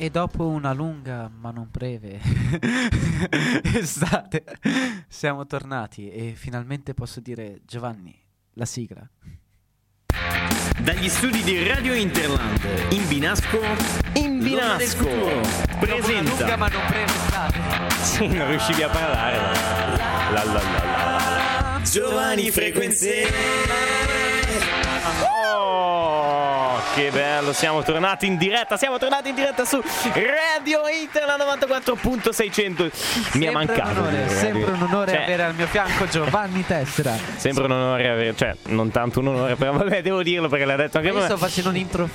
E dopo una lunga ma non breve estate siamo tornati e finalmente posso dire Giovanni, la sigla. Dagli studi di Radio Interland in Binasco, in Binasco Dopo una lunga presenta. ma non breve estate. Sì, non riuscivi a parlare. La la la la. Giovani frequenze. Oh, che bello, siamo tornati in diretta, siamo tornati in diretta su Radio Interland 94.600. Mi è Sempre mancato. un onore, sempre un onore Cioè, avere al mio fianco Giovanni Tessera. Sembra un onore avere, cioè, non tanto un onore, però vabbè, devo dirlo perché l'ha detto anche Io prima. sto facendo un intro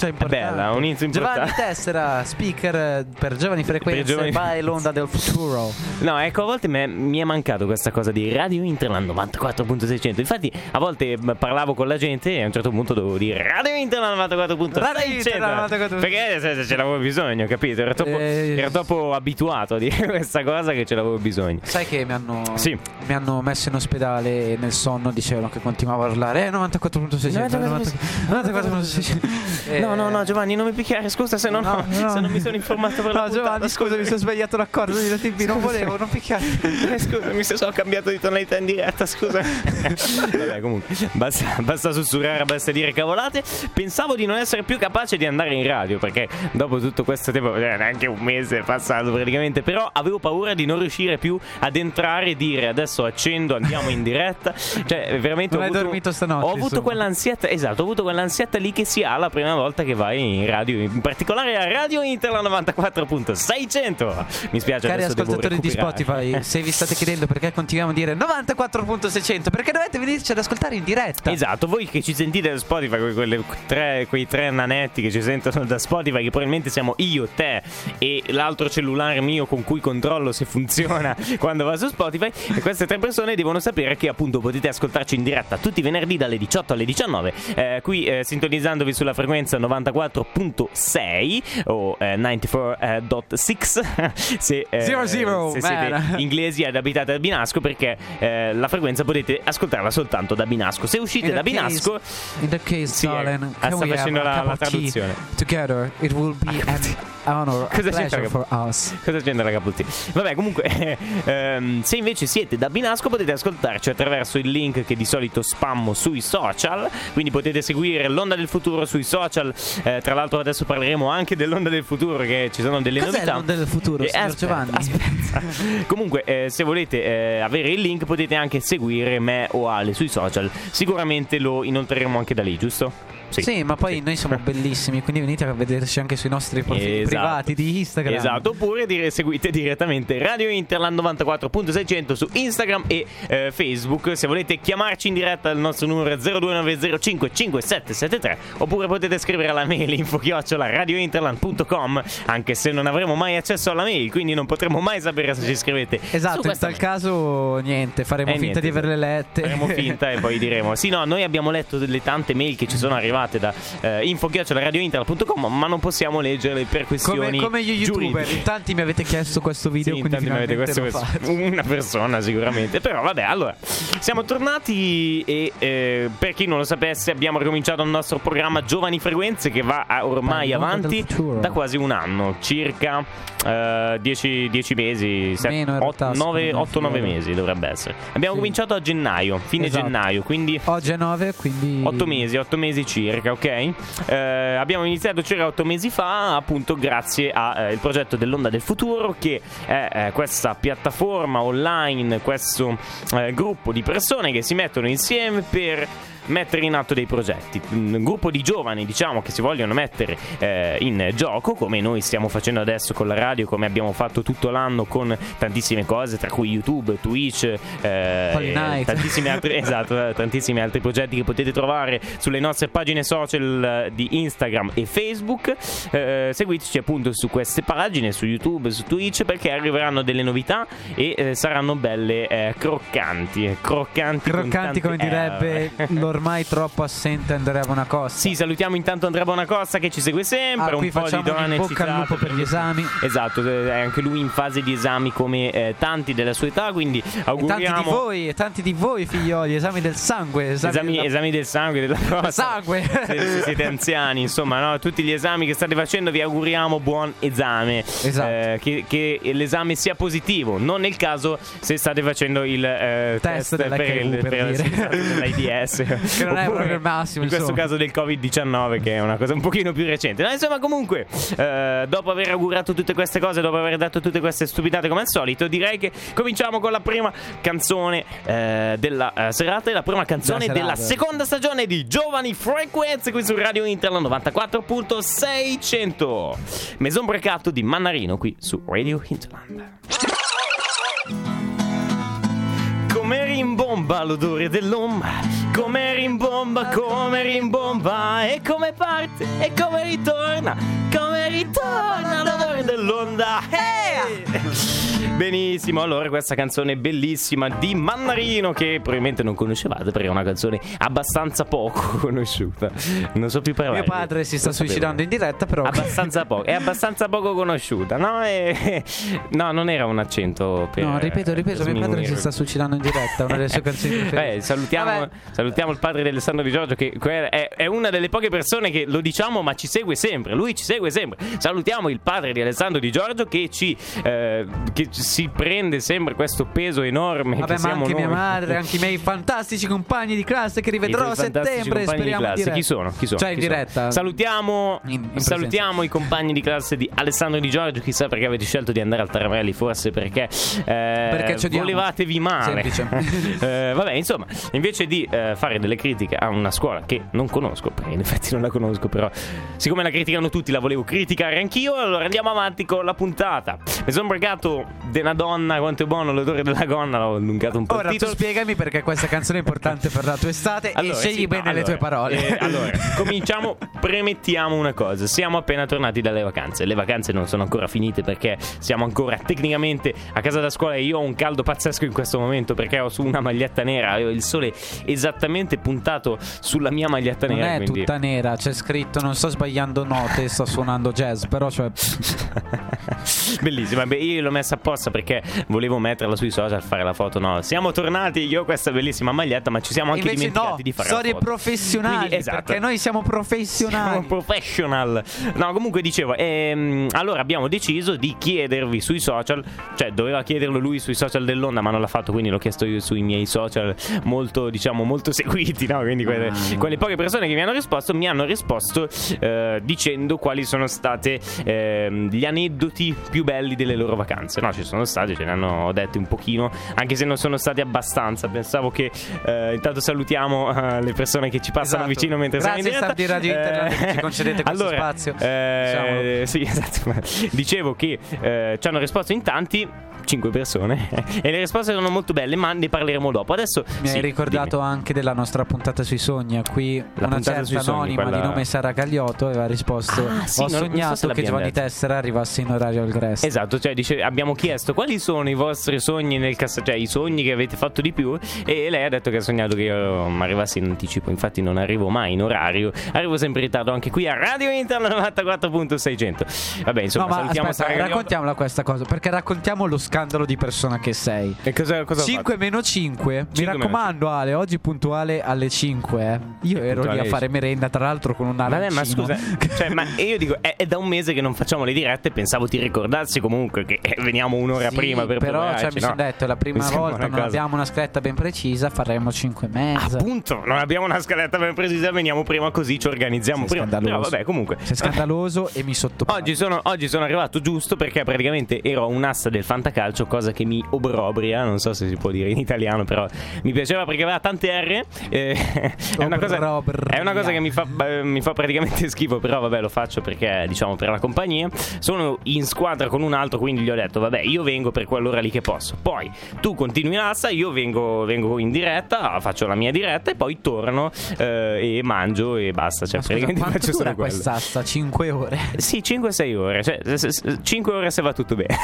cioè importante. bella, un Giovanni importante. Tessera, speaker eh, per giovani frequenze giovani- by l'onda del futuro. No, ecco, a volte me- mi è mancato questa cosa di Radio Interland 94.600. Infatti, a volte parlavo con la gente e a un certo punto dovevo dire Radio Interland 94.600. Radio Interland 94.600. Perché se- se ce l'avevo bisogno, capito? Ero troppo, Eh. ero troppo abituato a dire questa cosa che ce l'avevo bisogno. Sai che mi hanno, Sì. mi hanno messo in ospedale e nel sonno dicevano che continuavo a urlare eh 94.600 94.600 Eh, No, no, no, Giovanni, non mi picchiare, scusa se non, No, no. se non mi sono informato per la No Giovanni scusa mi sono sbagliato l'accordo di TV non volevo non picchiare Eh, Scusami se sono cambiato di tonalità in diretta, scusa. Vabbè, comunque, basta, basta sussurrare, basta dire cavolate. Pensavo di non essere più capace di andare in radio, perché dopo tutto questo tempo, eh, neanche un mese è passato praticamente, però avevo paura di non riuscire più ad entrare e dire adesso accendo, andiamo in diretta. Cioè, veramente Non ho hai avuto, dormito stanotte, Ho avuto insomma. quell'ansietta, esatto, ho avuto quell'ansietta lì che si ha la prima volta che vai in radio, in particolare a Radio Interland 94.600. Mi spiace Cari ascoltatori di. Spotify se vi state chiedendo perché continuiamo a dire 94.600 perché dovete venirci ad ascoltare in diretta Esatto, voi che ci sentite da Spotify, que- quelle tre- quei tre nanetti che ci sentono da Spotify, che probabilmente siamo io, te e l'altro cellulare mio con cui controllo se funziona quando va su Spotify, e queste tre persone devono sapere che appunto potete ascoltarci in diretta tutti i venerdì dalle 18 alle 19, eh, qui eh, sintonizzandovi sulla frequenza 94.6 o eh, 94.6 se, eh, Zero, zero, se siete inglesi ed abitate a Binasco perché eh, la frequenza potete ascoltarla soltanto da Binasco. Se uscite da that case- Binasco, In that case, Sì, darling, ah, sta facendo la- la traduzione. Together, it will be an honor, Cosa c'entra for us. cosa c'entra la Caputti? Vabbè, comunque, ehm, se invece siete da Binasco potete ascoltarci attraverso il link che di solito spammo sui social. Quindi potete seguire l'Onda del Futuro sui social. Eh, tra l'altro, adesso parleremo anche dell'Onda del Futuro, che ci sono delle Cos'è novità. l'onda del futuro, Eh, aspetta, Giovanni? aspetta. Comunque, eh, se volete eh, avere il link, potete anche seguire me o Ale sui social. Sicuramente lo inoltreremo anche da lì, giusto? Sì, ma poi noi siamo bellissimi, quindi venite a vederci anche sui nostri profili Esatto. privati di Instagram. Esatto, oppure dire, seguite direttamente Radio Interland 94.600 su Instagram e eh, Facebook. Se volete chiamarci in diretta il nostro numero è 0290557773 oppure potete scrivere alla mail info-chiocciola radiointerland.com anche se non avremo mai accesso alla mail, quindi non potremo mai sapere se ci scrivete. su Esatto, in tal mail. caso niente, faremo Eh, finta niente, di averle lette. Faremo finta e poi diremo. Sì, no, noi abbiamo letto delle tante mail che ci sono arrivate da eh, info-radiointerland.com, ma non possiamo leggerle per Come, questioni come gli youtuber, giuridiche. in tanti mi avete chiesto questo video, Sì, quindi intanto mi avete finalmente questo, una persona sicuramente. Però vabbè, allora, siamo tornati e eh, per chi non lo sapesse abbiamo ricominciato il nostro programma Giovani Frequenze che va a- ormai Dai, l'onda avanti del futuro. da quasi un anno, circa 10 mesi, Meno, in realtà, 8-9 secondo me. mesi dovrebbe essere. Abbiamo Sì. cominciato a gennaio, fine Esatto. gennaio, quindi... Oggi è 9, quindi 8 mesi, 8 mesi circa, ok? Eh, abbiamo iniziato circa 8 mesi fa, appunto grazie al progetto dell'Onda del Futuro, che è eh, questa piattaforma online, questo eh, gruppo di persone che si mettono insieme per mettere in atto dei progetti. Un gruppo di giovani, diciamo, che si vogliono mettere eh, in gioco, come noi stiamo facendo adesso con la radio, come abbiamo fatto tutto l'anno con tantissime cose, tra cui YouTube, Twitch, eh, tantissimi altri, esatto, eh, tantissimi altri progetti che potete trovare sulle nostre pagine social eh, di Instagram e Facebook. Eh, seguiteci appunto su queste pagine, su YouTube, su Twitch, perché arriveranno delle novità e eh, saranno belle eh, croccanti, croccanti, croccanti come direbbe R. l'ormai ormai troppo assente Andrea Bonacosta. Sì, salutiamo intanto Andrea Bonacosta che ci segue sempre. Ah, un po' di donne bocca al lupo per gli esami. Esatto, è anche lui in fase di esami come eh, tanti della sua età. Quindi auguriamo. E tanti di voi, e tanti di voi, figlioli, esami del sangue. Esami, esami, della... esami del sangue, della cosa. Sangue! Se, se siete anziani, insomma, no? tutti gli esami che state facendo, vi auguriamo buon esame. Esatto. Eh, che, che, l'esame sia positivo, non nel caso se state facendo il eh, test, test per, il, per, per dell'AIDS. che non è proprio il massimo. In questo caso del Covid-19, che è una cosa un pochino più recente. No, insomma, comunque, eh, dopo aver augurato tutte queste cose, dopo aver detto tutte queste stupidate come al solito, direi che cominciamo con la prima canzone eh, della uh, serata e la prima canzone da della seconda stagione di Giovani Frequenze qui su Radio Inter 94.600. Maison Brecato di Mannarino qui su Radio Hinterland. Rimbomba l'odore dell'omba, come rimbomba, come rimbomba, e come parte, e come ritorna, come ritorna l'odore dell'onda. Hey! Benissimo, allora questa canzone bellissima di Mannarino che probabilmente non conoscevate perché è una canzone abbastanza poco conosciuta. Non so più parlare. Mio padre si sta suicidando in diretta però. Abbastanza poco, è abbastanza poco conosciuta, no? E... No, non era un accento per... No, ripeto, ripeto, mio padre si sta suicidando in diretta, una delle sue. Eh, salutiamo, salutiamo, il padre di Alessandro Di Giorgio che è, è una delle poche persone che lo diciamo ma ci segue sempre, lui ci segue sempre. Salutiamo il padre di Alessandro Di Giorgio che ci... Eh, che si prende sempre questo peso enorme. Vabbè, ma anche noi. mia madre, anche i miei fantastici compagni di classe che rivedrò a settembre. Speriamo di classe. Chi sono? Chi sono? Cioè, Chi in diretta. Sono? Salutiamo, in, in salutiamo i compagni di classe di Alessandro Di Giorgio. Chissà perché avete scelto di andare al Taramelli, forse perché, eh, perché volevatevi male. eh, vabbè, insomma, invece di eh, fare delle critiche a una scuola che non conosco, perché in effetti non la conosco, però siccome la criticano tutti, la volevo criticare anch'io. Allora andiamo avanti con la puntata. Mi sono bregato una donna, quanto è buono l'odore della gonna, l'ho allungato un po'. Ora tu spiegami perché questa canzone è importante per la tua estate allora, e scegli sì, bene no, le allora, tue parole. Eh, allora, cominciamo, premettiamo una cosa, siamo appena tornati dalle vacanze, le vacanze non sono ancora finite perché siamo ancora tecnicamente a casa da scuola e io ho un caldo pazzesco in questo momento perché ho su una maglietta nera, ho il sole esattamente puntato sulla mia maglietta non nera. Non è quindi... tutta nera, c'è scritto, non sto sbagliando note, sto suonando jazz, però cioè... Bellissima, beh io l'ho messa apposta perché volevo metterla sui social, fare la foto. No, siamo tornati. Io ho questa bellissima maglietta, ma ci siamo anche Invece dimenticati no, di fare storie la foto. professionali. Quindi, esatto. Perché noi siamo professionali. Siamo professional. No, comunque dicevo, ehm, allora abbiamo deciso di chiedervi sui social, cioè doveva chiederlo lui sui social dell'Onda, ma non l'ha fatto, quindi l'ho chiesto io sui miei social molto, diciamo, molto seguiti, no? Quindi quelle, ah. quelle poche persone che mi hanno risposto mi hanno risposto eh, dicendo quali sono state eh, gli aneddoti più belli delle loro vacanze. No, ci sono stati, ce ne hanno detti un pochino, anche se non sono stati abbastanza. Pensavo che eh, intanto salutiamo uh, le persone che ci passano esatto. vicino mentre Grazie siamo in diretta. Radio Internet eh, ci concedete questo allora, spazio. Eh, sì, esatto. Dicevo che eh, ci hanno risposto in tanti 5 persone e le risposte sono molto belle ma ne parleremo dopo. Adesso mi sì, hai ricordato dimmi. anche della nostra puntata sui sogni qui la una certa sogni, anonima quella... di nome Sara Cagliotto aveva risposto ah, sì, ho non, sognato non so che Giovanni detto. Tessera arrivasse in orario al Grest. Esatto cioè dice, abbiamo chiesto quali sono i vostri sogni nel cassetto cioè i sogni che avete fatto di più? E lei ha detto che ha sognato che io arrivassi in anticipo infatti non arrivo mai in orario arrivo sempre in ritardo anche qui a Radio Internet 94.600 vabbè insomma no, ma salutiamo aspetta, raccontiamola questa cosa perché raccontiamo lo scandalo di persona che sei. E cosa, cosa 5 meno 5 mi raccomando Ale oggi puntuale alle 5 eh. io ero lì a fare merenda tra l'altro con un Vabbè ma scusa cioè, ma io dico è, è, da un mese che non facciamo le dirette pensavo ti ricordassi comunque che veniamo un'ora sì, prima per però cioè, mi no? sono detto la prima volta non cosa. abbiamo una scaletta ben precisa faremo 5 e mezza. Appunto non abbiamo una scaletta ben precisa veniamo prima così ci organizziamo Sei prima. Scandaloso. però vabbè comunque. Sei scandaloso e mi sottopongo. Oggi sono, oggi sono arrivato giusto perché praticamente ero un'asta del fantacalcio cosa che mi obrobria non so se si può dire in italiano però mi piaceva perché aveva tante R eh, è, una cosa, è, una cosa, che mi fa, mi fa praticamente schifo però vabbè lo faccio perché diciamo per la compagnia. Sono in squadra con un altro quindi gli ho detto vabbè io vengo per quell'ora lì che posso. Poi tu continui in asta io vengo, vengo in diretta faccio la mia diretta e poi torno eh, e mangio e basta. Cioè Ma scusa, praticamente faccio solo quest'asta 5 ore? Sì 5-6 ore cioè 5 ore se va tutto bene.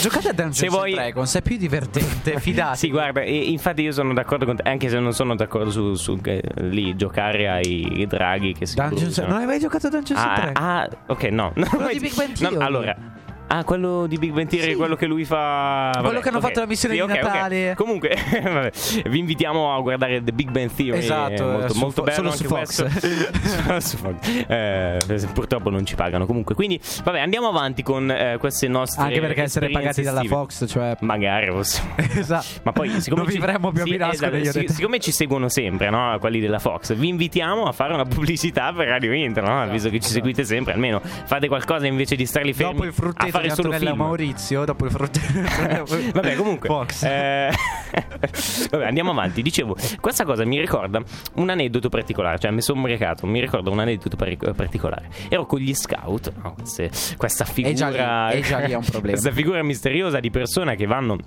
Giocate a Dungeons se vuoi Dragons è più divertente, fidati. sì, guarda, infatti io sono d'accordo con te, anche se non sono d'accordo su, su eh, lì giocare ai draghi che si Dungeons, Non hai mai giocato a Dungeons ah, Dragons? Ah, ok, no. Bang Theory. No, allora Ah, quello di Big Bang Theory, sì. quello che lui fa. Vabbè, quello che hanno okay. fatto la missione sì, di okay, Natale. Okay. Comunque, vabbè, vi invitiamo a guardare The Big Bang Theory. Esatto, molto, su, molto bello. Solo su Fox. su Fox. Eh, purtroppo non ci pagano. Comunque, quindi, vabbè, andiamo avanti con eh, queste nostre. Anche perché essere pagati dalla Fox, cioè. Magari possiamo. esatto. Ma poi, siccome. Non ci, vivremmo più a Mirasco. Esatto, sic- siccome ci seguono sempre, no? Quelli della Fox, vi invitiamo a fare una pubblicità per Radio Inter, no? Esatto, Visto che ci seguite sempre, almeno fate qualcosa invece di starli fermi. Dopo il frutteto fare solo film. Maurizio dopo il fratello. Vabbè, comunque. Fox. Eh, vabbè, andiamo avanti. Dicevo, questa cosa mi ricorda un aneddoto particolare. Cioè, mi sono recato, mi ricorda un aneddoto particolare. Ero con gli scout, no, queste, questa figura. E già, lì, già lì è un problema. Questa figura misteriosa di persone che vanno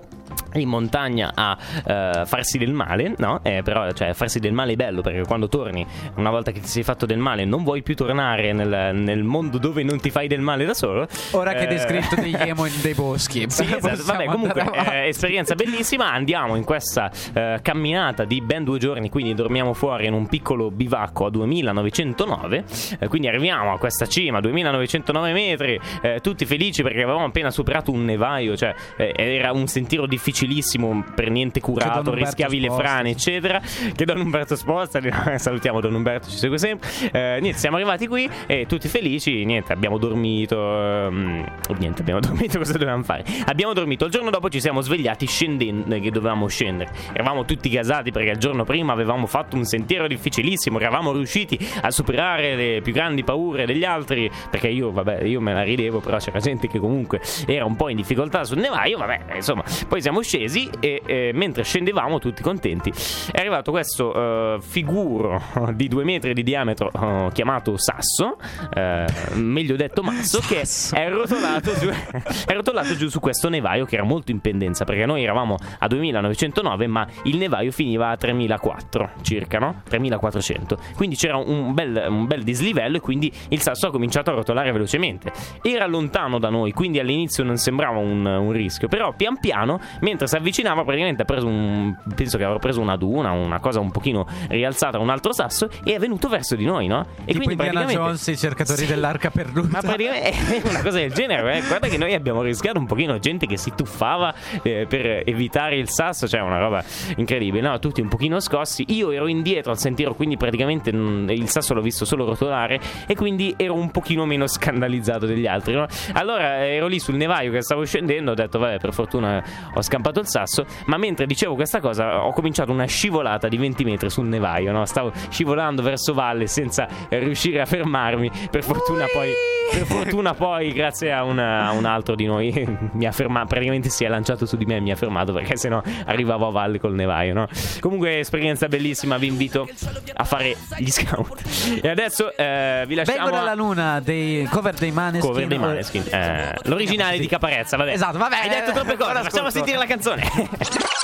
in montagna a uh, farsi del male, no? Eh, però cioè, farsi del male è bello perché quando torni, una volta che ti sei fatto del male, non vuoi più tornare nel, nel mondo dove non ti fai del male da solo. Ora eh... che hai descritto degli emo dei boschi, sì, esatto. Vabbè, comunque, eh, esperienza bellissima. Andiamo in questa eh, camminata di ben due giorni, quindi dormiamo fuori in un piccolo bivacco a 2909. Eh, quindi arriviamo a questa cima, 2909 metri, eh, tutti felici perché avevamo appena superato un nevaio, cioè era un sentiero difficile difficilissimo, per niente curato, rischiavi le frane, eccetera. Che Don Umberto sposta, salutiamo Don Umberto, ci segue sempre. Eh, niente, siamo arrivati qui e tutti felici. Niente, abbiamo dormito. Um, niente, abbiamo dormito. Cosa dovevamo fare? Abbiamo dormito. Il giorno dopo ci siamo svegliati scendendo, che dovevamo scendere. Eravamo tutti gasati perché il giorno prima avevamo fatto un sentiero difficilissimo. Eravamo riusciti a superare le più grandi paure degli altri. Perché io, vabbè, io me la ridevo, però c'era gente che comunque era un po' in difficoltà sul nevaio. Vabbè, insomma, poi siamo scesi e eh, mentre scendevamo tutti contenti è arrivato questo uh, figuro di due metri di diametro uh, chiamato Sasso, uh, meglio detto Masso, che è rotolato, giù, è rotolato giù su questo nevaio che era molto in pendenza perché noi eravamo a 2909 ma il nevaio finiva a 3004 circa, no? 3400. Quindi c'era un bel, un bel dislivello e quindi il Sasso ha cominciato a rotolare velocemente. Era lontano da noi, quindi all'inizio non sembrava un, un rischio, però pian piano mentre si avvicinava praticamente ha preso un penso che avrà preso una duna una cosa un pochino rialzata un altro sasso e è venuto verso di noi no? e tipo quindi praticamente Jones i cercatori sì, dell'arca perduta ma praticamente è una cosa del genere eh? guarda che noi abbiamo rischiato un pochino gente che si tuffava eh, per evitare il sasso cioè una roba incredibile no? tutti un pochino scossi io ero indietro al sentiero quindi praticamente non, il sasso l'ho visto solo rotolare e quindi ero un pochino meno scandalizzato degli altri no? allora ero lì sul nevaio che stavo scendendo ho detto vabbè per fortuna ho scampato il sasso, ma mentre dicevo questa cosa ho cominciato una scivolata di 20 metri sul nevaio, no? stavo scivolando verso valle senza riuscire a fermarmi, per fortuna poi, per fortuna poi grazie a, una, a un altro di noi mi ha fermato, praticamente si è lanciato su di me e mi ha fermato perché sennò arrivavo a valle col nevaio. No? Comunque esperienza bellissima, vi invito a fare gli scout. E adesso eh, vi lasciamo... Vengo dalla luna dei cover dei Maneskin. Cover dei Maneskin. Eh, l'originale di Caparezza, vabbè. Esatto, vabbè. Hai detto troppe cose, facciamo sentire la canzone.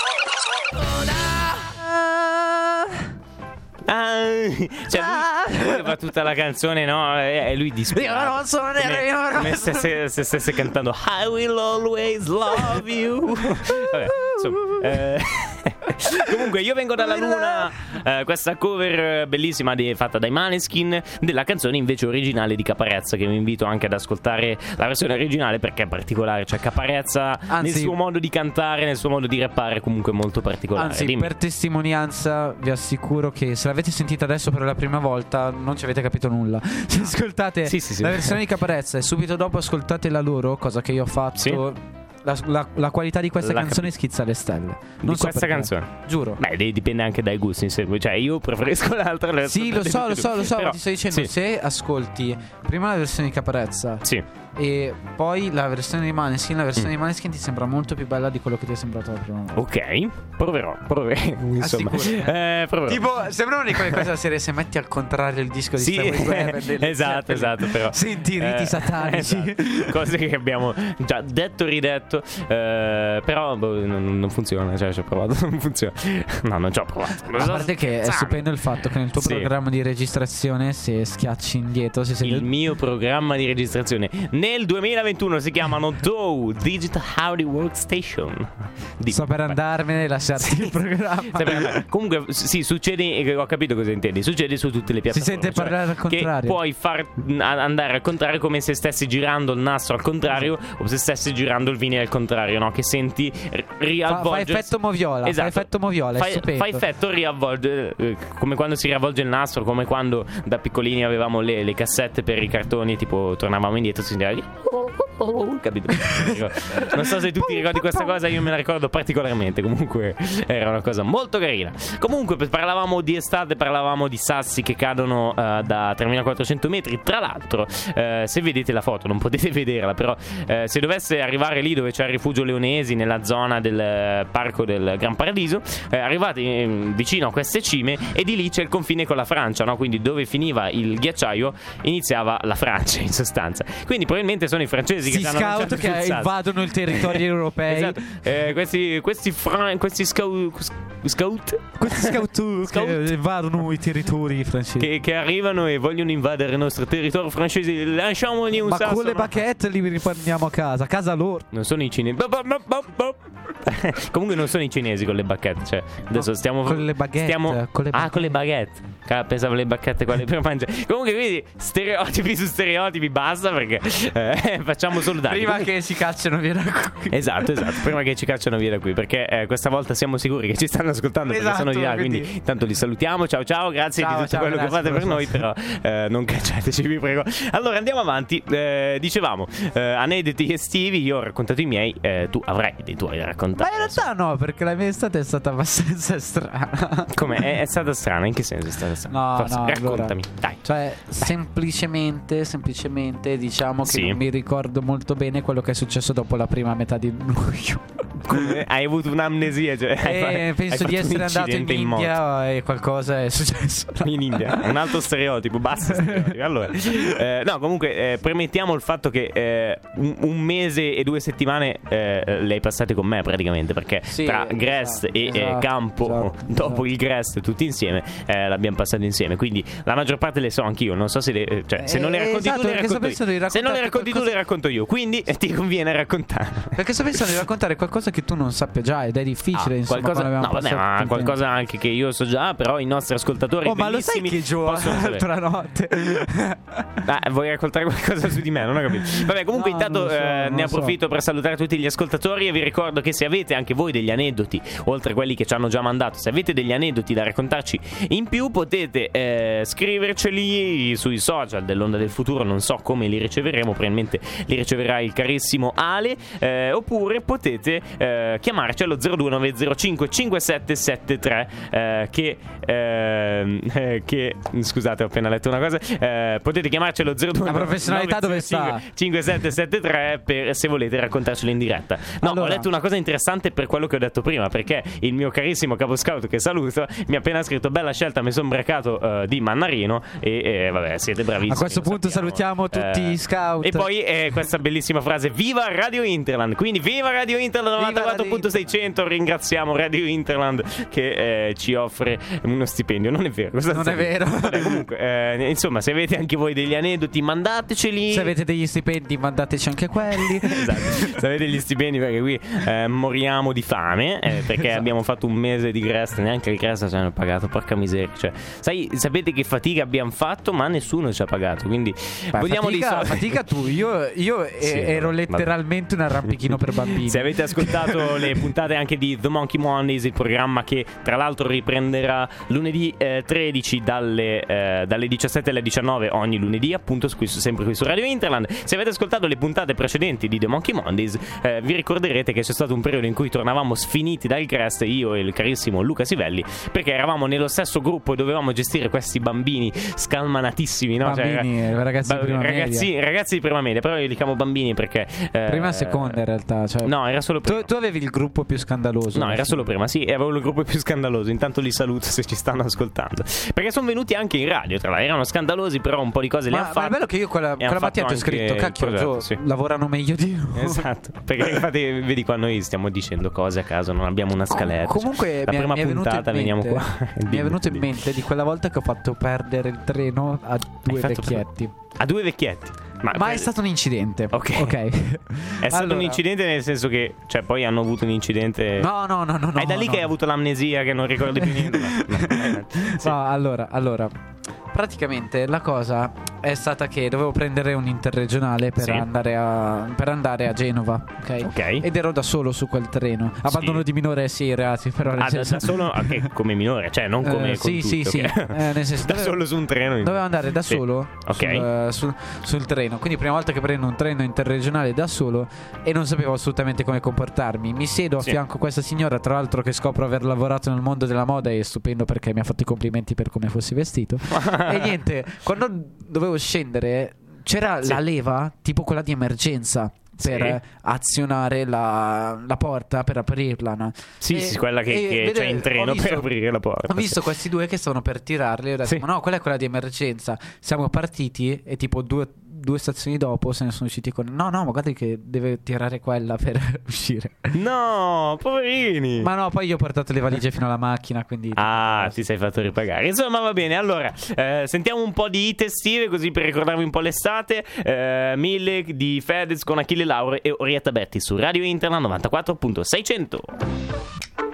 Ah, cioè lui, fa tutta la canzone, no? E lui disperato. Io non sono nero, come se, se, se stesse cantando I will always love you. Vabbè, insomma, eh, Comunque, io vengo dalla Luna. Eh, questa cover bellissima di, fatta dai Maneskin della canzone invece originale di Caparezza. Che vi invito anche ad ascoltare la versione originale perché è particolare. Cioè, Caparezza Anzi, nel suo modo di cantare, nel suo modo di rappare, comunque molto particolare. Anzi, Dimmi. per testimonianza, vi assicuro che se l'avete sentita adesso per la prima volta, non ci avete capito nulla. Se ascoltate sì, sì, sì. la versione di Caparezza e subito dopo ascoltate la loro, cosa che io ho fatto la, la, la, qualità di questa la canzone cap- schizza le stelle. Non di so questa perché. canzone? Giuro. Beh, dipende anche dai gusti. Cioè, io preferisco l'altra. Sì, lo so, lo so, lo so. Però, ti sto dicendo, sì. se ascolti prima la versione di Caparezza. Sì e poi la versione di Maneskin, la versione mm. di Maneskin ti sembra molto più bella di quello che ti è sembrato la prima volta. Ok, proverò, proverò. Insomma, eh, proverò. Tipo, sembra una di quelle cose della serie se metti al contrario il disco di sì, Esatto, esatto, però. Senti i riti eh, satanici. Esatto. Cose che abbiamo già detto e ridetto, eh, però boh, non, non, funziona, cioè ci ho provato, non funziona. No, non ci ho provato. A parte che è stupendo il fatto che nel tuo sì. programma di registrazione se schiacci indietro, se sei il mio programma di registrazione nel 2021 si chiamano DOW Digital Audio Workstation. Di, Sto per andarmene e lasciarti il programma. Comunque, sì, succede. Ho capito cosa intendi. Succede su tutte le piattaforme. Si sente cioè, parlare al contrario. Che puoi far andare al contrario come se stessi girando il nastro al contrario o se stessi girando il vinile al contrario, no? Che senti riavvolgere. Fa, fa effetto moviola. Esatto. Fa effetto moviola. Fa, fa effetto riavvolgere. Eh, come quando si riavvolge il nastro, come quando da piccolini avevamo le, le cassette per i cartoni, tipo tornavamo indietro, si sentiva capito? non so se tu ti ricordi questa cosa, io me la ricordo particolarmente. Comunque, era una cosa molto carina. Comunque, parlavamo di estate, parlavamo di sassi che cadono uh, da 3400 metri. Tra l'altro, uh, se vedete la foto, non potete vederla, però, uh, se dovesse arrivare lì dove c'è il rifugio Leonesi, nella zona del parco del Gran Paradiso, arrivate in, vicino a queste cime e di lì c'è il confine con la Francia, no? Quindi dove finiva il ghiacciaio iniziava la Francia, in sostanza. Quindi probabilmente sono i francesi questi scout che invadono il territorio europeo. Esatto. Eh, questi, questi, fra- questi scout, scout? Questi scout, scout che invadono i territori francesi. Che, che, arrivano e vogliono invadere il nostro territorio francese. Lasciamoli un Ma sasso. con le baguette li riprendiamo a casa. A casa loro. Non sono i cinesi. Comunque non sono i cinesi con le bacchette. Cioè, adesso stiamo. Con le baguette. Stiamo... Con le ah, con le baguette. Pensavo le bacchette quelle per mangiare. Comunque, quindi, stereotipi su stereotipi, basta perché eh, facciamo solo danni. Prima Comunque... che ci cacciano via da qui. Esatto, esatto. Prima che ci cacciano via da qui. Perché eh, questa volta siamo sicuri che ci stanno ascoltando esatto, perché sono di là. Quindi, quindi, intanto li salutiamo. Ciao, ciao. Grazie ciao, di tutto ciao, quello che fate per noi. Però eh, non cacciateci, vi prego. Allora, andiamo avanti. Eh, dicevamo, eh, aneddoti estivi. Io ho raccontato i miei. Eh, tu avrai dei tuoi da raccontare. Ma in realtà no, perché la mia estate è stata abbastanza strana. Come? È, è stata strana? In che senso è stata strana? No, Forse, no, raccontami, allora, dai. Cioè, dai. semplicemente, semplicemente diciamo che sì. non mi ricordo molto bene quello che è successo dopo la prima metà di luglio. Hai avuto un'amnesia? Cioè, eh, penso di essere andato in India in e qualcosa è successo. In India, un altro stereotipo, basta stereotipo. Allora, eh, no, comunque, eh, premettiamo il fatto che eh, un, un, mese e due settimane eh, le hai passate con me praticamente, perché sì, tra Grest esatto, e eh, esatto, Campo, esatto, dopo esatto. il Grest, tutti insieme, l'abbiamo passato insieme. Quindi la maggior parte le so anch'io. Non so se, le, cioè, se non le racconti esatto, tu, le racconto io. Se non le racconti tu, le racconto io. Quindi ti conviene raccontare. Perché sto pensando di raccontare qualcosa che tu non sappia già ed è difficile. Ah, insomma, qualcosa, no, vabbè, ma qualcosa anche che io so già, però i nostri ascoltatori. Oh, ma lo sai che Gio l'altra notte? ah, vuoi raccontare qualcosa su di me? Non ho capito. Vabbè, comunque, no, intanto so, eh, ne approfitto so. per salutare tutti gli ascoltatori e vi ricordo che se avete anche voi degli aneddoti, oltre a quelli che ci hanno già mandato, se avete degli aneddoti da raccontarci in più, potete eh, scriverceli sui social dell'Onda del Futuro. Non so come li riceveremo, probabilmente li riceverà il carissimo Ale. Eh, oppure potete eh, chiamarci allo 0290 5773 eh, che, ehm, eh, che scusate ho appena letto una cosa eh, potete chiamarci allo 02 la professionalità dove sta 5773 per, se volete raccontarcelo in diretta no allora. ho letto una cosa interessante per quello che ho detto prima perché il mio carissimo capo scout che saluto mi ha appena scritto bella scelta mi sono brecato uh, di Mannarino e, vabbè siete bravissimi a questo punto sappiamo. salutiamo tutti eh, i scout e poi eh, questa bellissima frase viva Radio Interland quindi viva Radio Interland 94.600 ringraziamo Radio Interland che eh, ci offre uno stipendio. Non è vero. Non è vero. Vabbè, comunque, eh, insomma, se avete anche voi degli aneddoti, mandateceli. Se avete degli stipendi, mandateci anche quelli. esatto. Se avete gli stipendi, perché qui eh, moriamo di fame. Eh, perché esatto. abbiamo fatto un mese di Crest. Neanche il Crest ci hanno pagato. Porca miseria. Cioè, sai, sapete che fatica abbiamo fatto, ma nessuno ci ha pagato. Quindi Beh, vogliamo fatica, so- fatica tu. Io, io sì, ero letteralmente vabbè. un arrampichino per bambini. Se avete ascoltato le puntate anche di The Monkey Mondays, il programma che tra l'altro riprenderà lunedì eh, 13 dalle, eh, dalle, 17 alle 19 ogni lunedì, appunto qui, sempre qui su Radio Interland. Se avete ascoltato le puntate precedenti di The Monkey Mondays, eh, vi ricorderete che c'è stato un periodo in cui tornavamo sfiniti dal Crest, io e il carissimo Luca Sivelli, perché eravamo nello stesso gruppo e dovevamo gestire questi bambini scalmanatissimi, no? Cioè, bambini, cioè, ragazzi, ba- di ragazzi, ragazzi, di prima media, però io li chiamo bambini perché... Eh, prima e seconda in realtà. Cioè, no, era solo prima. Tu, tu avevi il gruppo più scandaloso. No, era solo prima, sì, avevo il gruppo più scandaloso. Intanto li saluto se ci stanno ascoltando. Perché sono venuti anche in radio, tra l'altro. Erano scandalosi, però un po' di cose ma, le hanno fatte. Ma è bello che io quella, quella mattina ti ho scritto, cacchio, progetto, sì. lavorano meglio di noi. Esatto. Perché infatti, vedi qua noi stiamo dicendo cose a caso, non abbiamo una scaletta. Comunque, cioè, la prima mi puntata veniamo qua. mi è venuto in mente di quella volta che ho fatto perdere il treno a due vecchietti. A due vecchietti. Ma, Ma è stato un incidente. Ok. okay. è stato allora... un incidente nel senso che, cioè, poi hanno avuto un incidente. No, no, no, no. È da lì no, che hai avuto l'amnesia che non ricordi più niente. sì. No, allora, allora praticamente la cosa è stata che dovevo prendere un interregionale per, sì. andare, a, per andare a Genova. Okay? ok? Ed ero da solo su quel treno. Abbandono sì. di minore, sì, ragazzi. Però ah, senso... da, solo okay, come minore, cioè non come. Eh, sì, sì, sì. Okay. Eh, nel senso, da dovevo, solo su un treno. Dovevo andare da solo sul, sul, sul, treno. Quindi, prima volta che prendo un treno interregionale da solo e non sapevo assolutamente come comportarmi. Mi siedo a fianco a questa signora, tra l'altro, che scopro aver lavorato nel mondo della moda e è stupendo perché mi ha fatto i complimenti per come fossi vestito. e niente, quando dovevo scendere c'era sì. la leva, tipo quella di emergenza per sì. azionare la, la, porta per aprirla. No? Sì, e, sì, quella che, che vede, c'è in treno visto, per aprire la porta. Ho visto questi due che stavano per tirarli. Ho detto, sì. no, quella è quella di emergenza. Siamo partiti e tipo due due stazioni dopo se ne sono usciti con no no ma guarda che deve tirare quella per uscire. No poverini. Ma no poi io ho portato le valigie fino alla macchina quindi ah ti sei fatto ripagare. Insomma va bene. Allora eh, sentiamo un po' di hit estive così per ricordarvi un po' l'estate. Eh, mille di Fedez con Achille Laure e Orietta Betti su Radio Internet 94.600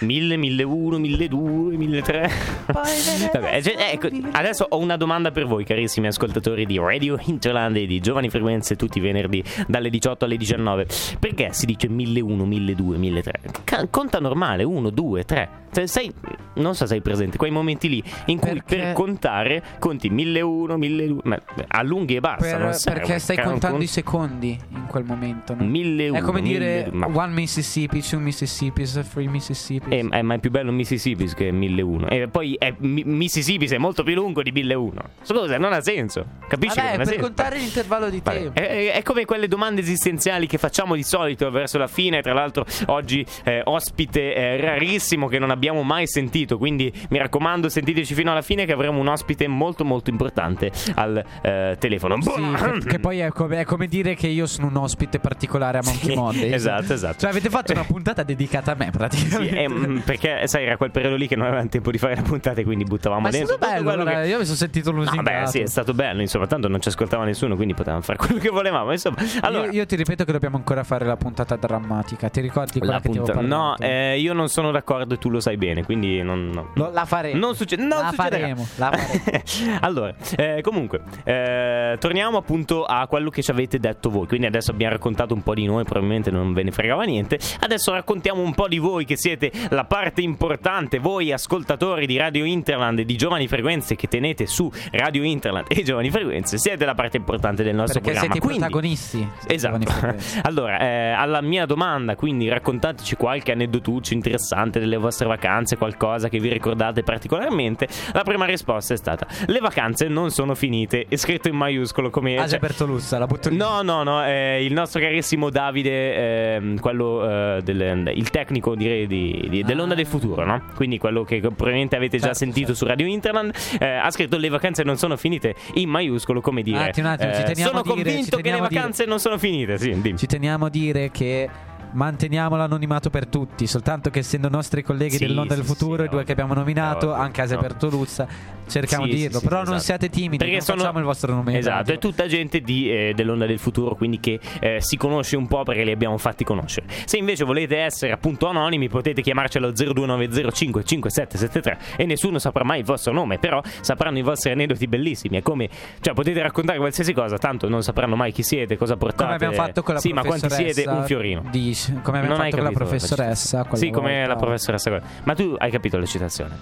1000, 1001, 1200, 1300. Vabbè, cioè, ecco, adesso ho una domanda per voi, carissimi ascoltatori di Radio Interland e di Giovani Frequenze tutti i venerdì dalle 18 alle 19. Perché si dice 1001, 1200, 1300? conta normale, 1, 2, 3. Cioè, sei, non so se sei presente, quei momenti lì in cui perché... per contare conti 1001, 1200, ma allunghi e basta. Per, perché stai contando i secondi in quel momento. No? 1001. È come 1000, dire ma... one Mississippi, two Mississippi, three Mississippi. Eh, eh, ma è più bello Mississippi che 1001. E poi è, mi, Mississippi è molto più lungo di 1001. Scusa, non ha senso. Capisci? Vabbè, per senso. contare l'intervallo di tempo. È, è, è, come quelle domande esistenziali che facciamo di solito verso la fine. Tra l'altro, oggi eh, ospite eh, rarissimo che non abbiamo mai sentito. Quindi mi raccomando, sentiteci fino alla fine che avremo un ospite molto, molto importante al eh, telefono. Sì, che, che, poi è come, è come, dire che io sono un ospite particolare a Monkey sì, Monday. Esatto, esatto. Cioè, avete fatto una puntata dedicata a me, praticamente. Sì, mm, perché sai, era quel periodo lì che non avevamo tempo di fare la puntata quindi buttavamo Ma dentro. È stato bello, allora, che... io mi sono sentito lusingato. Vabbè, sì, è stato bello, insomma, tanto non ci ascoltava nessuno, quindi potevamo fare quello che volevamo. Insomma, allora... io, io, ti ripeto che dobbiamo ancora fare la puntata drammatica. Ti ricordi quella la che punta... No, eh, io non sono d'accordo e tu lo sai bene, quindi non, no. Lo, la faremo. Non, succe- non la succederà. Faremo, la faremo. allora, eh, comunque, eh, torniamo appunto a quello che ci avete detto voi. Quindi adesso abbiamo raccontato un po' di noi, probabilmente non ve ne fregava niente. Adesso raccontiamo un po' di voi che siete la parte importante, voi ascoltatori di Radio Interland e di Giovani Frequenze che tenete su Radio Interland e Giovani Frequenze, siete la parte importante del nostro Perché programma. Siete quindi, protagonisti. Esatto. allora, eh, alla mia domanda, quindi raccontateci qualche aneddotuccio interessante delle vostre vacanze, qualcosa che vi ricordate particolarmente. La prima risposta è stata: Le vacanze non sono finite. È scritto in maiuscolo come. Ah, cioè, Bertolussa, la butto No, no, no. Eh, il nostro carissimo Davide, eh, quello eh, del, il tecnico direi di, di, dell'onda ah. del futuro, no? Quindi quello che probabilmente avete già certo, sentito certo. su Radio Interland, eh, ha scritto le vacanze non sono finite in maiuscolo, come dire. Un attimo, un attimo, eh, sono dire, convinto che le vacanze dire, non sono finite. Sì, dimmi. Ci teniamo a dire che manteniamo l'anonimato per tutti, soltanto che essendo nostri colleghi sì, dell'Onda sì, del Futuro, i due che abbiamo nominato, anche Aseberto Luzza, cerchiamo di dirlo, però non esatto. siate timidi, perché sono... facciamo il vostro nome. Esatto, è tutta gente di, eh, dell'Onda del Futuro, quindi che eh, si conosce un po' perché li abbiamo fatti conoscere. Se invece volete essere appunto anonimi, potete chiamarci allo 0290557773 e nessuno saprà mai il vostro nome, però sapranno i vostri aneddoti bellissimi. È come, cioè potete raccontare qualsiasi cosa, tanto non sapranno mai chi siete, cosa portate. Come abbiamo fatto con la Sì, ma quanti siete? Un fiorino. Di come abbiamo non fatto la professoressa. Sì, come la professoressa. Ma tu hai capito la citazione?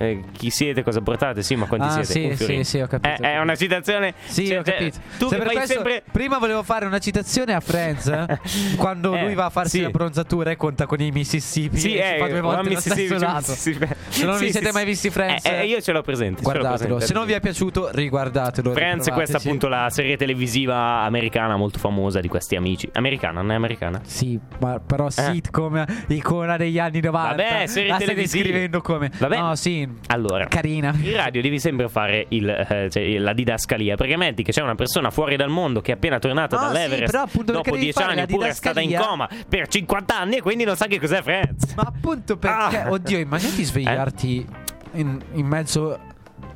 Eh, chi siete, cosa portate, sì, ma quanti ah, siete? Sì, sì, sì, ho capito. È, è una citazione. Sì, cioè, ho capito. Tu Se fai sempre... Prima volevo fare una citazione a Friends eh? quando eh, lui va a farsi sì. la bronzatura e conta con i Mississippi. Sì, eh, fa due volte lo stesso lato. Se non vi siete mai visti Friends, eh, eh, io ce l'ho presente. Guardatelo. Ce l'ho presente. Se non vi è piaciuto, riguardatelo. Friends è questa appunto la serie televisiva americana molto famosa di questi amici. Americana, non è americana? Sì, ma però eh. sitcom, icona degli anni 90. Vabbè, serie la stai descrivendo come? Vabbè. No, sì. Allora, carina. In radio devi sempre fare il, eh, cioè, la didascalia. Perché metti che c'è una persona fuori dal mondo che è appena tornata no, dall'Everest sì, dopo dieci anni oppure è stata in coma per 50 anni e quindi non sa che cos'è Friends. Ma appunto perché, ah. oddio, immaginati svegliarti eh? in, in mezzo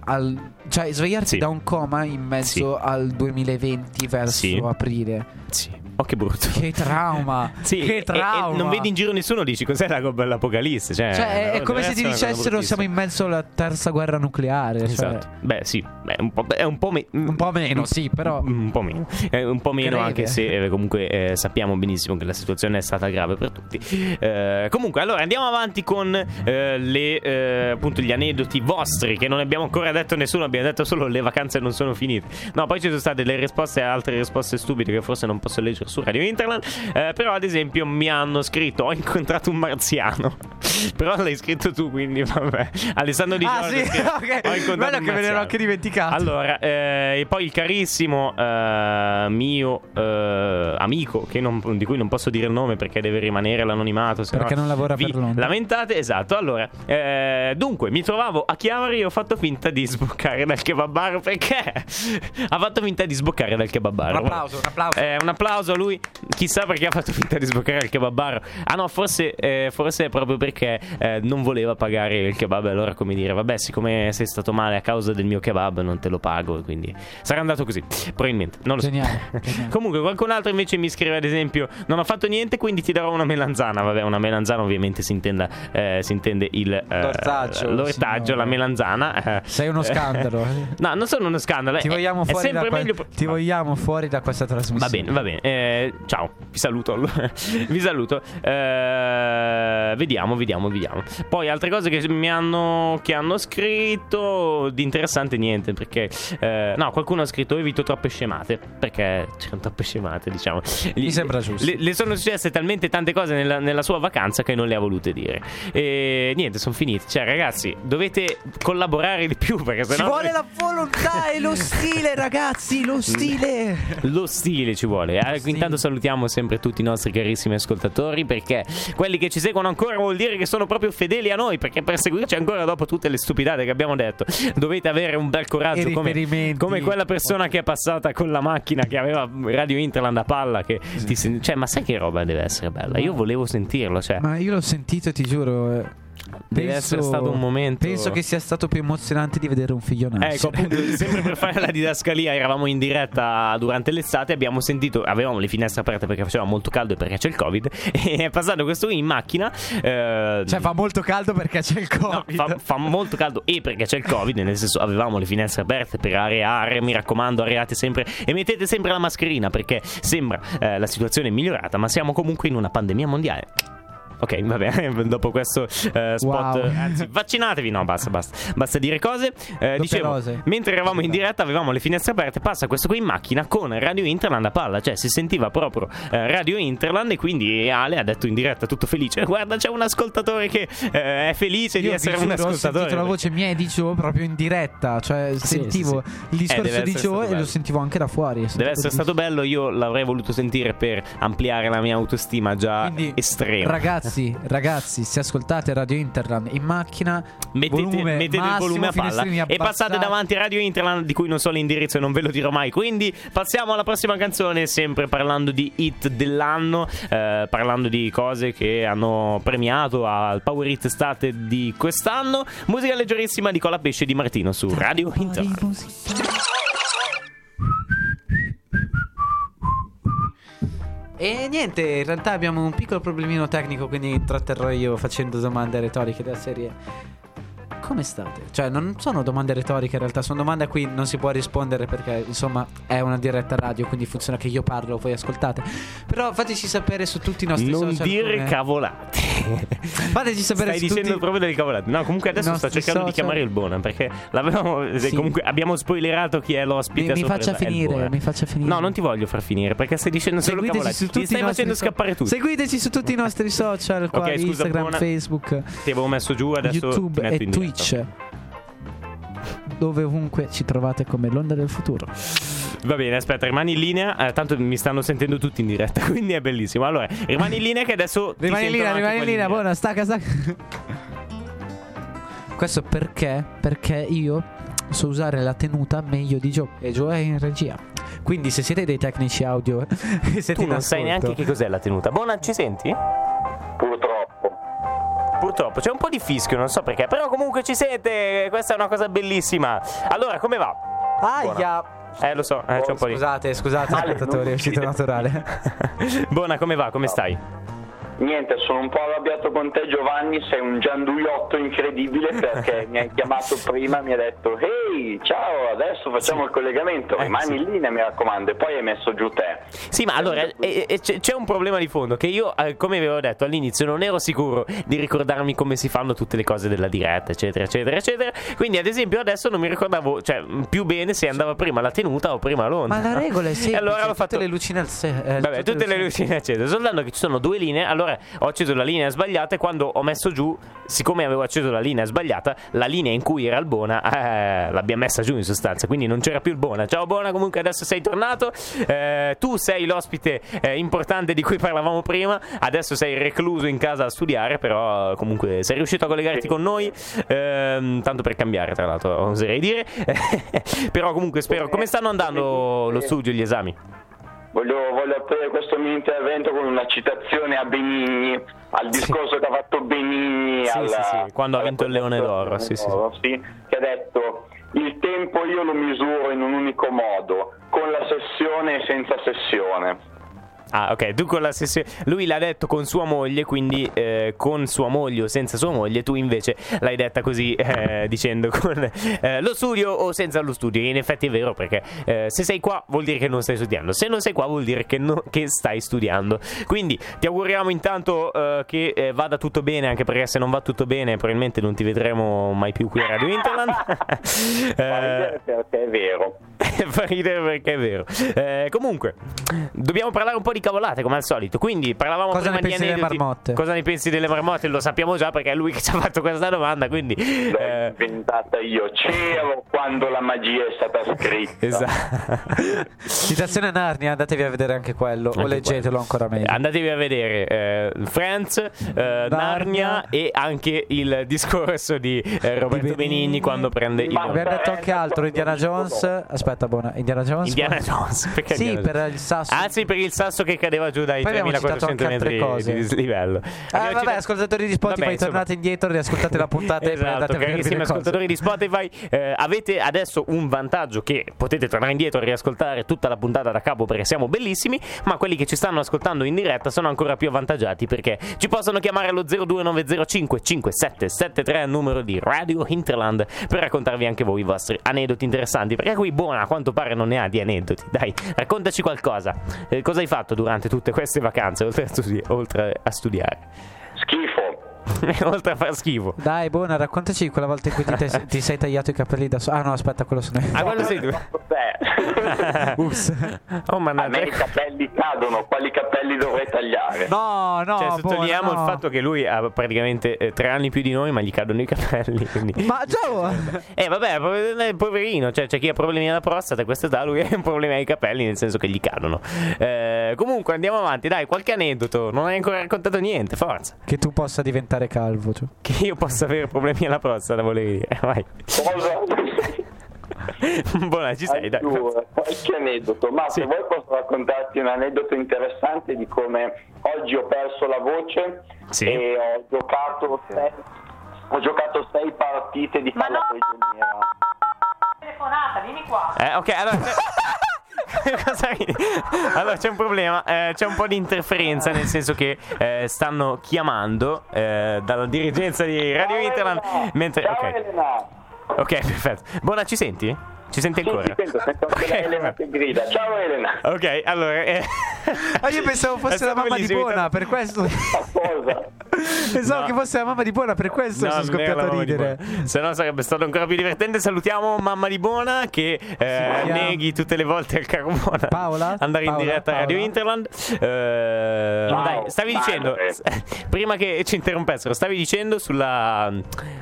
al, cioè svegliarsi sì. da un coma in mezzo sì. al 2020 verso aprile. Sì. Oh, che brutto. Che trauma. sì, che trauma. E, e non vedi in giro nessuno, dici cos'è la, l'apocalisse. Cioè, cioè è, come se ti dicessero siamo in mezzo alla terza guerra nucleare. Cioè. Esatto. Cioè. Beh, sì, Beh, un, po', è un po', me- un po' meno, sì, però. Un po' meno. È un po' meno, Greve. anche se eh, comunque eh, sappiamo benissimo che la situazione è stata grave per tutti. Eh, comunque, allora andiamo avanti con eh, le, eh, appunto gli aneddoti vostri, che non abbiamo ancora detto nessuno, abbiamo detto solo le vacanze non sono finite. No, poi ci sono state le risposte e altre risposte stupide che forse non posso leggere su Radio Internet. Eh, però, ad esempio, mi hanno scritto: Ho incontrato un marziano. però l'hai scritto tu, quindi vabbè. Alessandro Di Giorgio. Ah, sì, ok. Ho incontrato Bello che me l'ero anche dimenticato. Allora, eh, e poi il carissimo eh, mio eh, amico, non, di cui non posso dire il nome perché deve rimanere l'anonimato. Perché non lavora per Londra. Lamentate, esatto. Allora, eh, dunque, mi trovavo a Chiavari e ho fatto finta di sboccare dal kebab perché ha fatto finta di sboccare dal kebab Un applauso, un applauso. Eh, un applauso a lui. Chissà perché ha fatto finta di sboccare il kebab Ah no, forse, eh, forse è proprio perché eh, non voleva pagare il kebab. Allora, come dire, vabbè, siccome sei stato male a causa del mio kebab, non te lo pago. Quindi sarà andato così. Probabilmente, non lo so. Geniale, geniale. Comunque, qualcun altro invece mi scrive, ad esempio, non ho fatto niente, quindi ti darò una melanzana. Vabbè, una melanzana, ovviamente si, intenda, eh, si intende il eh, l'ortaggio, l'ortaggio la melanzana. Eh. Sei uno scandalo. no, non sono uno scandalo. Ti vogliamo, fuori da, que- meglio... ti vogliamo fuori da questa trasmissione. Va bene, va bene. Eh, ciao, vi saluto. vi saluto. Eh, vediamo, vediamo, vediamo. Poi altre cose che mi hanno, che hanno scritto di interessante niente, perché eh, no, qualcuno ha scritto evito troppe scemate, perché c'erano troppe scemate, diciamo. Mi sembra giusto. Le, le sono successe talmente tante cose nella, nella, sua vacanza che non le ha volute dire. E niente, sono finiti. Cioè, ragazzi, dovete collaborare di più perché sennò Ci vuole la volontà e lo stile, ragazzi, lo stile. lo stile ci vuole. Eh, intanto salutiamo sempre tutti i nostri carissimi ascoltatori perché quelli che ci seguono ancora vuol dire che sono proprio fedeli a noi perché per seguirci ancora dopo tutte le stupidate che abbiamo detto dovete avere un bel coraggio come, come, quella persona che è passata con la macchina che aveva Radio Interland a palla che ti sen- cioè ma sai che roba deve essere bella io volevo sentirlo cioè. ma io l'ho sentito ti giuro eh. Deve penso, essere stato un momento. Penso che sia stato più emozionante di vedere un figlio nascere. Ecco, appunto, sempre per fare la didascalia, eravamo in diretta durante l'estate. Abbiamo sentito, avevamo le finestre aperte perché faceva molto caldo e perché c'è il Covid. E è passato questo in macchina. Eh, cioè, fa molto caldo perché c'è il Covid. No, fa, fa, molto caldo e perché c'è il Covid. Nel senso, avevamo le finestre aperte per areare. Mi raccomando, areate sempre e mettete sempre la mascherina perché sembra eh, la situazione migliorata, ma siamo comunque in una pandemia mondiale. Ok, va bene. Dopo questo uh, spot, wow. anzi, vaccinatevi. No, basta, basta. Basta dire cose. Uh, dicevo, rose. mentre eravamo in diretta, avevamo le finestre aperte. Passa questo qui in macchina con Radio Interland a palla. Cioè, si sentiva proprio uh, Radio Interland. E quindi Ale ha detto in diretta, tutto felice: Guarda, c'è un ascoltatore che è felice Io di essere un ascoltatore. Ho sentito la voce mia e di Joe proprio in diretta. Cioè, sentivo sì, sì. il discorso eh, di Joe e lo sentivo anche da fuori. Deve essere stato bello. Io l'avrei voluto sentire per ampliare la mia autostima già quindi, estrema. Ragazzi ragazzi, ragazzi, se ascoltate Radio Interland in macchina, mettete, volume mettete massimo, il volume a palla e passate davanti a Radio Interland, di cui non so l'indirizzo e non ve lo dirò mai. Quindi passiamo alla prossima canzone, sempre parlando di hit dell'anno, eh, parlando di cose che hanno premiato al Power Hit Estate di quest'anno. Musica leggerissima di Cola Pesce di Martino su Radio Interland. E niente, in realtà abbiamo un piccolo problemino tecnico, quindi tratterrò io facendo domande retoriche della serie come state? Cioè, non sono domande retoriche in realtà, sono domande a cui non si può rispondere perché, insomma, è una diretta radio, quindi funziona che io parlo, voi ascoltate. Però fateci sapere su tutti i nostri non social. Non dire come... cavolate. fateci sapere Stai su dicendo tutti... proprio delle cavolate. No, comunque adesso sto cercando social. di chiamare il Bona perché l'avevamo sì. comunque abbiamo spoilerato chi è l'ospite. Mi, mi faccia finire, mi faccia finire. No, non ti voglio far finire perché stai dicendo solo Seguiteci cavolate. Su tutti ti stai facendo so- scappare tutto. Seguiteci su tutti i nostri social, qua okay, scusa, Instagram, Bona. Facebook. Ti avevo messo giù adesso YouTube e Twitch dove ovunque ci trovate come l'onda del futuro. Va bene, aspetta, rimani in linea. Eh, tanto mi stanno sentendo tutti in diretta, quindi è bellissimo. Allora, rimani in linea che adesso. rimani in linea, rimani in linea. Buona, stacca, stacca. Questo perché? Perché io so usare la tenuta meglio di Joe. E Joe è in regia. Quindi, se siete dei tecnici audio, siete tu non sai neanche che cos'è la tenuta. Buona, ci senti? Purtroppo. Purtroppo c'è un po' di fischio, non so perché, però comunque ci siete, questa è una cosa bellissima. Allora, come va? Aia! Eh, lo so, eh, c'è un po' di... Scusate, scusate, spettatori, è uscito naturale. Buona, come va? Come stai? Niente, sono un po' arrabbiato con te Giovanni, sei un gianduiotto incredibile perché mi hai chiamato prima e mi hai detto ehi ciao adesso facciamo sì. il collegamento, eh, rimani sì. in linea mi raccomando e poi hai messo giù te. Sì ma allora eh, eh, c'è un problema di fondo che io eh, come avevo detto all'inizio non ero sicuro di ricordarmi come si fanno tutte le cose della diretta eccetera eccetera eccetera quindi ad esempio adesso non mi ricordavo cioè, più bene se andava prima la tenuta o prima l'onda. Ma la regola è semplice, allora tutte fatto... le luci nel se- eh, Vabbè, tutte, tutte le luci accese, soltanto che ci sono due linee allora allora ho acceso la linea sbagliata e quando ho messo giù, siccome avevo acceso la linea sbagliata, la linea in cui era il Bona eh, l'abbiamo messa giù in sostanza, quindi non c'era più il Bona. Ciao Bona, comunque adesso sei tornato, eh, tu sei l'ospite eh, importante di cui parlavamo prima, adesso sei recluso in casa a studiare, però comunque sei riuscito a collegarti con noi, ehm, tanto per cambiare tra l'altro, oserei dire, però comunque spero, come stanno andando lo studio, gli esami? Voglio, voglio, aprire questo mio intervento con una citazione a Benigni, al discorso sì. che ha fatto Benigni sì, alla, sì, quando ha vinto il Leone d'Oro, sì, d'oro sì, che ha detto il tempo io lo misuro in un unico modo, con la sessione e senza sessione. Ah, ok, tu con la sessione. Lui l'ha detto con sua moglie, quindi eh, con sua moglie o senza sua moglie. Tu invece l'hai detta così, eh, dicendo con eh, lo studio o senza lo studio. E in effetti è vero, perché eh, se sei qua vuol dire che non stai studiando. Se non sei qua vuol dire che, no, che stai studiando. Quindi ti auguriamo intanto eh, che eh, vada tutto bene, anche perché se non va tutto bene, probabilmente non ti vedremo mai più qui a Radio Interland. Fa ridere perché è vero. Fa ridere perché è vero. comunque, dobbiamo parlare un po' di cavolate come al solito. Quindi parlavamo Cosa prima di aneddoti. Delle marmotte? Cosa ne pensi delle marmotte? Lo sappiamo già perché è lui che ci ha fatto questa domanda. Quindi l'ho eh... inventata io. C'ero quando la magia è stata scritta. Esatto. Citazione a Narnia, andatevi a vedere anche quello. Anche o leggetelo quello. ancora meglio. Andatevi a vedere eh, Friends, eh, Narnia. Narnia. e anche il discorso di eh, Roberto di Benigni. Benigni quando prende il. Abbiamo detto anche altro. Indiana Jones. Aspetta, buona. Indiana Jones. Indiana Jones. Perché sì, Indiana per il sasso. Ah, sì, per il sasso che cadeva giù dai 3400 metri di livello. Ah, vabbè, citato... ascoltatori di Spotify, vabbè, tornate indietro, riascoltate la puntata esatto, e carissimi ascoltatori di Spotify, eh, avete adesso un vantaggio che potete tornare indietro e riascoltare tutta la puntata da capo perché siamo bellissimi, ma quelli che ci stanno ascoltando in diretta sono ancora più avvantaggiati perché ci possono chiamare allo 02905 5773 numero di Radio Hinterland per raccontarvi anche voi i vostri aneddoti interessanti, perché qui buona a quanto pare non ne ha di aneddoti. Dai, raccontaci qualcosa. Eh, cosa hai fatto durante tutte queste vacanze oltre a, oltre a studiare? Oltre a far schifo. Dai, buona, raccontaci quella volta in cui ti, te- ti sei tagliato i capelli da solo. Ah, no, aspetta, quello sono io. Ah, quello sei tu. Ups. Oh, A me i capelli cadono, quali capelli dovrei tagliare? No, no. Cioè, sottolineiamo buona, no. il fatto che lui ha praticamente eh, tre anni più di noi, ma gli cadono i capelli. Quindi... Ma già. eh, vabbè, poverino. Cioè, c'è chi ha problemi alla prostata, a questa età lui ha un problema ai capelli, nel senso che gli cadono. Eh, comunque, andiamo avanti. Dai, qualche aneddoto. Non hai ancora raccontato niente, forza. Che tu possa diventare calvo. Cioè. Che io possa avere problemi alla prostata, volevi dire. Vai. Buona, ci sei, dai. Qualche aneddoto, ma sì. se vuoi posso raccontarti un aneddoto interessante di come oggi ho perso la voce sì. e ho giocato sei, ho giocato sei partite di palla no. prigioniera. Telefonata, vieni qua. Eh, ok, allora... allora c'è un problema, eh, c'è un po' di interferenza nel senso che eh, stanno chiamando eh, dalla dirigenza di Radio Ciao Interland mentre Ciao ok. Elena. Ok, perfetto. Buona, ci senti? Ci senti Sì, ancora? ti sento, sento anche Ok, Elena che grida. Ciao Elena. Ok, allora. Eh... Ah, io pensavo fosse la mamma di. Buona, per questo. Pensavo No. che fosse la mamma di Buona, per questo sono non era scoppiato a ridere. Se no sarebbe stato ancora più divertente. Salutiamo mamma di Buona che eh, chiama- neghi tutte le volte al caro Buona. Paola? Andare in Paola? diretta a Radio Paola? Interland. Eh, dai, stavi madre. dicendo, prima che ci interrompessero, stavi dicendo sulla,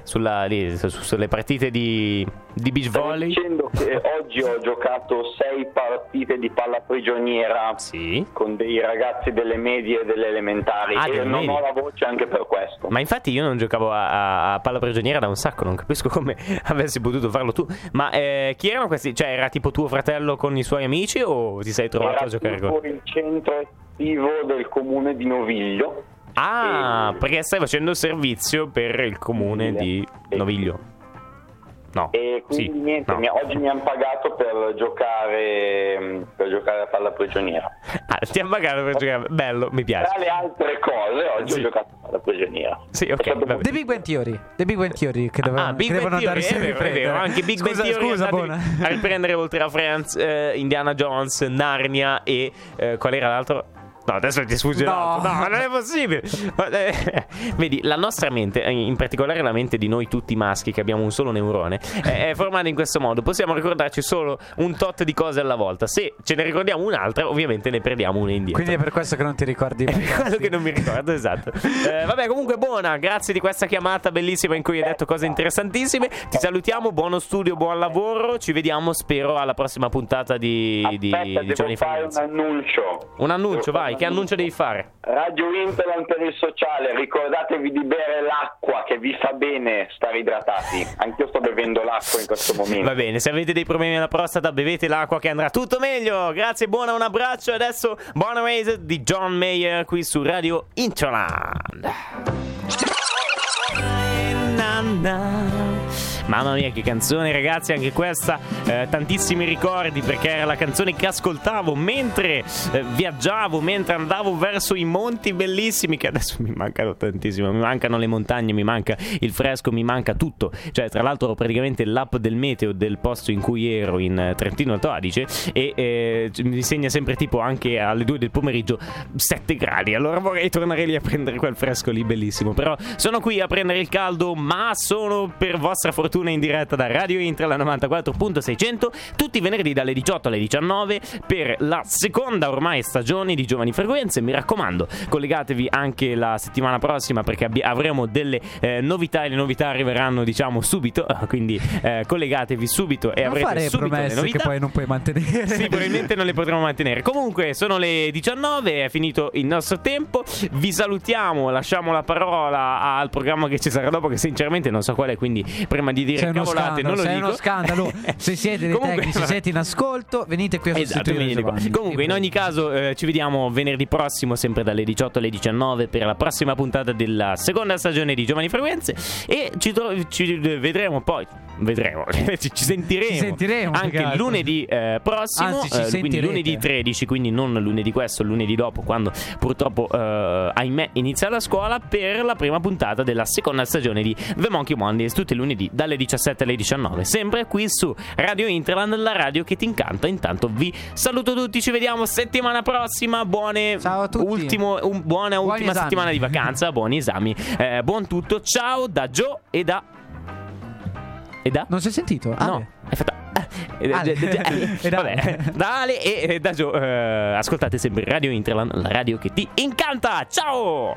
sulla lì, su- sulle partite di, di beach Stavo volley. dicendo che oggi ho giocato sei partite di palla prigioniera Sì. con dei ragazzi delle medie e delle elementari Ah, e delle non medie. ho la voce anche per questo. Ma infatti io non giocavo a, a- palla prigioniera da un sacco, non capisco come avessi potuto farlo tu. Ma eh, chi erano questi? Cioè, era tipo tuo fratello con i suoi amici o ti sei trovato Era a giocare con... il centro estivo del comune di Noviglio Ah, e... perché stai facendo servizio per il comune di Noviglio. No. E quindi sì, niente, no. mi, oggi mi hanno pagato per giocare, per giocare a palla prigioniera. Ah, ti hanno pagato per giocare, bello, mi piace. Tra le altre cose, oggi sì. ho giocato a palla prigioniera. Sì, ok. The Big Bang Theory, The Big Bang Theory che, deve, ah, Big che devono Theory, è vero, anche Big scusa, Bang Theory scusa, buona. a riprendere oltre a Friends, eh, Indiana Jones, Narnia e eh, qual era l'altro? No, adesso ti sfugge no. no, non è possibile. Eh, vedi, la nostra mente, eh, in particolare la mente di noi tutti maschi che abbiamo un solo neurone, è formata in questo modo. Possiamo ricordarci solo un tot di cose alla volta. Se ce ne ricordiamo un'altra, ovviamente ne perdiamo una indietro. Quindi è per questo che non ti ricordi. È per quello che non mi ricordo, esatto. Eh, vabbè, comunque buona, grazie di questa chiamata bellissima in cui hai detto cose interessantissime. Ti salutiamo, buono studio, buon lavoro. Ci vediamo, spero, alla prossima puntata di, Aspetta, di, di Johnny fare un annuncio. Un annuncio, vai che annuncio devi fare? Radio Interland per il sociale, ricordatevi di bere l'acqua che vi fa bene stare idratati. Anch'io sto bevendo l'acqua in questo momento. Va bene, se avete dei problemi alla prostata, bevete l'acqua che andrà tutto meglio. Grazie, buona, un abbraccio. E adesso Born Raised di John Mayer qui su Radio Interland. Na, na. Mamma mia, che canzone, ragazzi, anche questa. Eh, tantissimi ricordi perché era la canzone che ascoltavo mentre eh, viaggiavo, mentre andavo verso i monti bellissimi che adesso mi mancano tantissimo. Mi mancano le montagne, mi manca il fresco, mi manca tutto. Cioè, tra l'altro, praticamente l'app del meteo del posto in cui ero in Trentino Alto Adige e eh, mi segna sempre tipo anche alle 2 del pomeriggio 7 gradi. Allora vorrei tornare lì a prendere quel fresco lì bellissimo. Però sono qui a prendere il caldo, ma sono per vostra fortuna fortuna in diretta da Radio Intra la 94.600 tutti i venerdì dalle 18 alle 19 per la seconda ormai stagione di Giovani Frequenze. Mi raccomando, collegatevi anche la settimana prossima perché abbi- avremo delle eh, novità e le novità arriveranno diciamo subito, quindi eh, collegatevi subito e non avrete fare subito promesse le novità. che poi non puoi mantenere. Sì, probabilmente non le potremo mantenere. Comunque sono le 19, è finito il nostro tempo. Vi salutiamo, lasciamo la parola al programma che ci sarà dopo che sinceramente non so qual è, quindi prima di dire sei cavolate, non lo sei dico. uno scandalo. Se siete dei Comunque, tecnici, siete in ascolto, venite qui a esatto, sostituire Giovanni. Comunque, in ogni caso, eh, ci vediamo venerdì prossimo, sempre dalle 18 alle 19, per la prossima puntata della seconda stagione di Giovani Frequenze. E ci, tro- ci vedremo poi. Vedremo, ci, sentiremo, ci sentiremo anche lunedì eh, prossimo, Anzi, eh, quindi lunedì 13, quindi non lunedì questo, lunedì dopo, quando purtroppo, eh, ahimè, inizia la scuola per la prima puntata della seconda stagione di The Monkey Mondays, tutti i lunedì dalle 17 alle 19, sempre qui su Radio Interland, la radio che ti incanta. Intanto vi saluto tutti, ci vediamo settimana prossima. Buone ciao a tutti. Ultimo, un, buona buoni ultima esami. settimana di vacanza, buoni esami. Eh, buon tutto, ciao da Joe e da e da? Non si è sentito? Ah, no, è fatta. Vabbè, da Ale e da Joe. Uh, ascoltate sempre Radio Interland, la radio che ti incanta. Ciao!